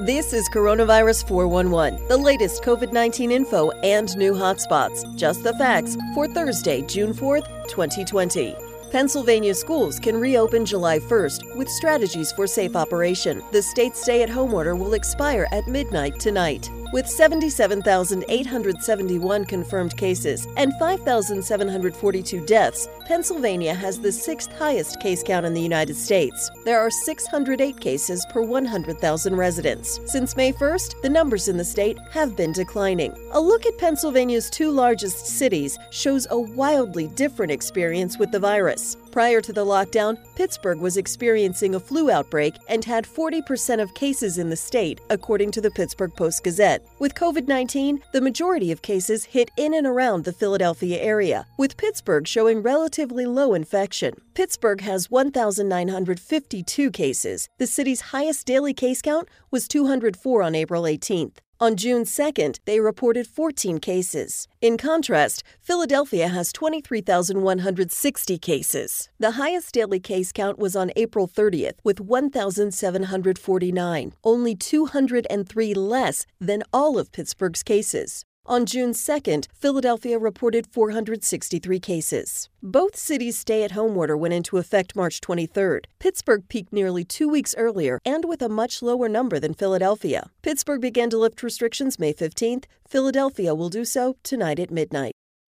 This is Coronavirus 411, the latest COVID 19 info and new hotspots. Just the facts for Thursday, June 4th, 2020. Pennsylvania schools can reopen July 1st with strategies for safe operation. The state's stay at home order will expire at midnight tonight. With 77,871 confirmed cases and 5,742 deaths, Pennsylvania has the sixth highest case count in the United States. There are 608 cases per 100,000 residents. Since May 1st, the numbers in the state have been declining. A look at Pennsylvania's two largest cities shows a wildly different experience with the virus. Prior to the lockdown, Pittsburgh was experiencing a flu outbreak and had 40% of cases in the state, according to the Pittsburgh Post Gazette. With COVID 19, the majority of cases hit in and around the Philadelphia area, with Pittsburgh showing relatively low infection. Pittsburgh has 1,952 cases. The city's highest daily case count was 204 on April 18th. On June 2nd, they reported 14 cases. In contrast, Philadelphia has 23,160 cases. The highest daily case count was on April 30th with 1,749, only 203 less than all of Pittsburgh's cases. On June 2nd, Philadelphia reported 463 cases. Both cities' stay at home order went into effect March 23rd. Pittsburgh peaked nearly two weeks earlier and with a much lower number than Philadelphia. Pittsburgh began to lift restrictions May 15th. Philadelphia will do so tonight at midnight.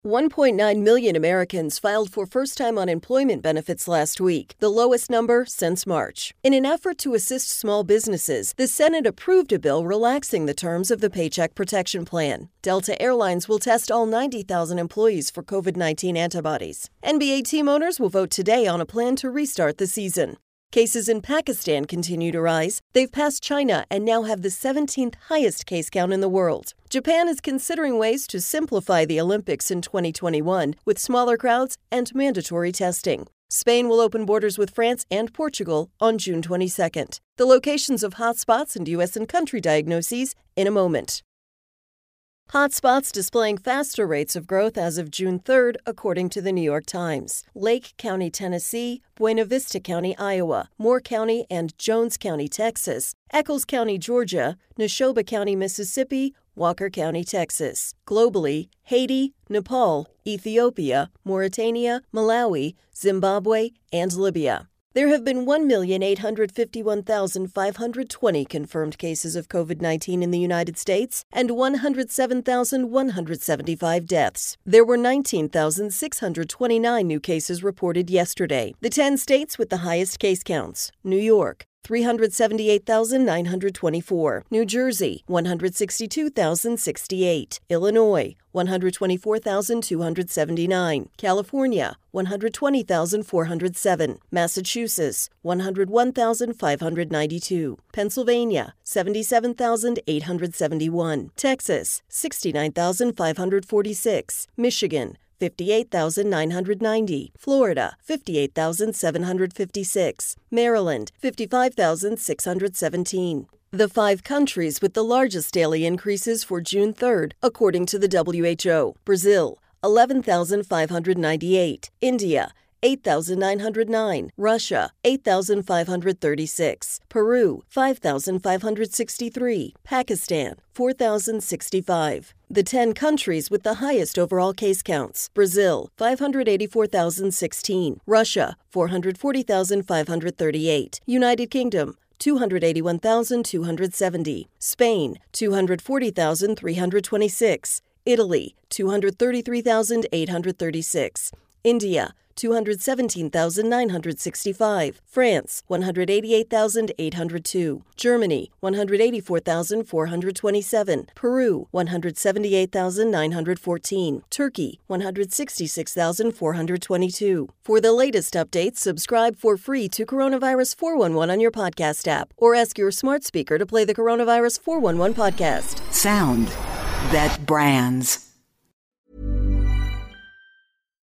1.9 million Americans filed for first time unemployment benefits last week, the lowest number since March. In an effort to assist small businesses, the Senate approved a bill relaxing the terms of the Paycheck Protection Plan. Delta Airlines will test all 90,000 employees for COVID 19 antibodies. NBA team owners will vote today on a plan to restart the season. Cases in Pakistan continue to rise. They've passed China and now have the 17th highest case count in the world. Japan is considering ways to simplify the Olympics in 2021 with smaller crowds and mandatory testing. Spain will open borders with France and Portugal on June 22nd. The locations of hotspots and U.S. and country diagnoses in a moment. Hotspots displaying faster rates of growth as of June 3rd, according to the New York Times. Lake County, Tennessee, Buena Vista County, Iowa, Moore County and Jones County, Texas, Echols County, Georgia, Neshoba County, Mississippi, Walker County, Texas. Globally, Haiti, Nepal, Ethiopia, Mauritania, Malawi, Zimbabwe, and Libya. There have been 1,851,520 confirmed cases of COVID 19 in the United States and 107,175 deaths. There were 19,629 new cases reported yesterday. The 10 states with the highest case counts New York, 378,924. New Jersey, 162,068. Illinois, 124,279. California, 120,407. Massachusetts, 101,592. Pennsylvania, 77,871. Texas, 69,546. Michigan, 58,990. Florida, 58,756. Maryland, 55,617. The five countries with the largest daily increases for June 3rd, according to the WHO Brazil, 11,598. India, 8,909. Russia, 8,536. Peru, 5,563. Pakistan, 4,065. The 10 countries with the highest overall case counts Brazil, 584,016. Russia, 440,538. United Kingdom, 281,270. Spain, 240,326. Italy, 233,836. India, 217,965. France, 188,802. Germany, 184,427. Peru, 178,914. Turkey, 166,422. For the latest updates, subscribe for free to Coronavirus 411 on your podcast app or ask your smart speaker to play the Coronavirus 411 podcast. Sound that brands.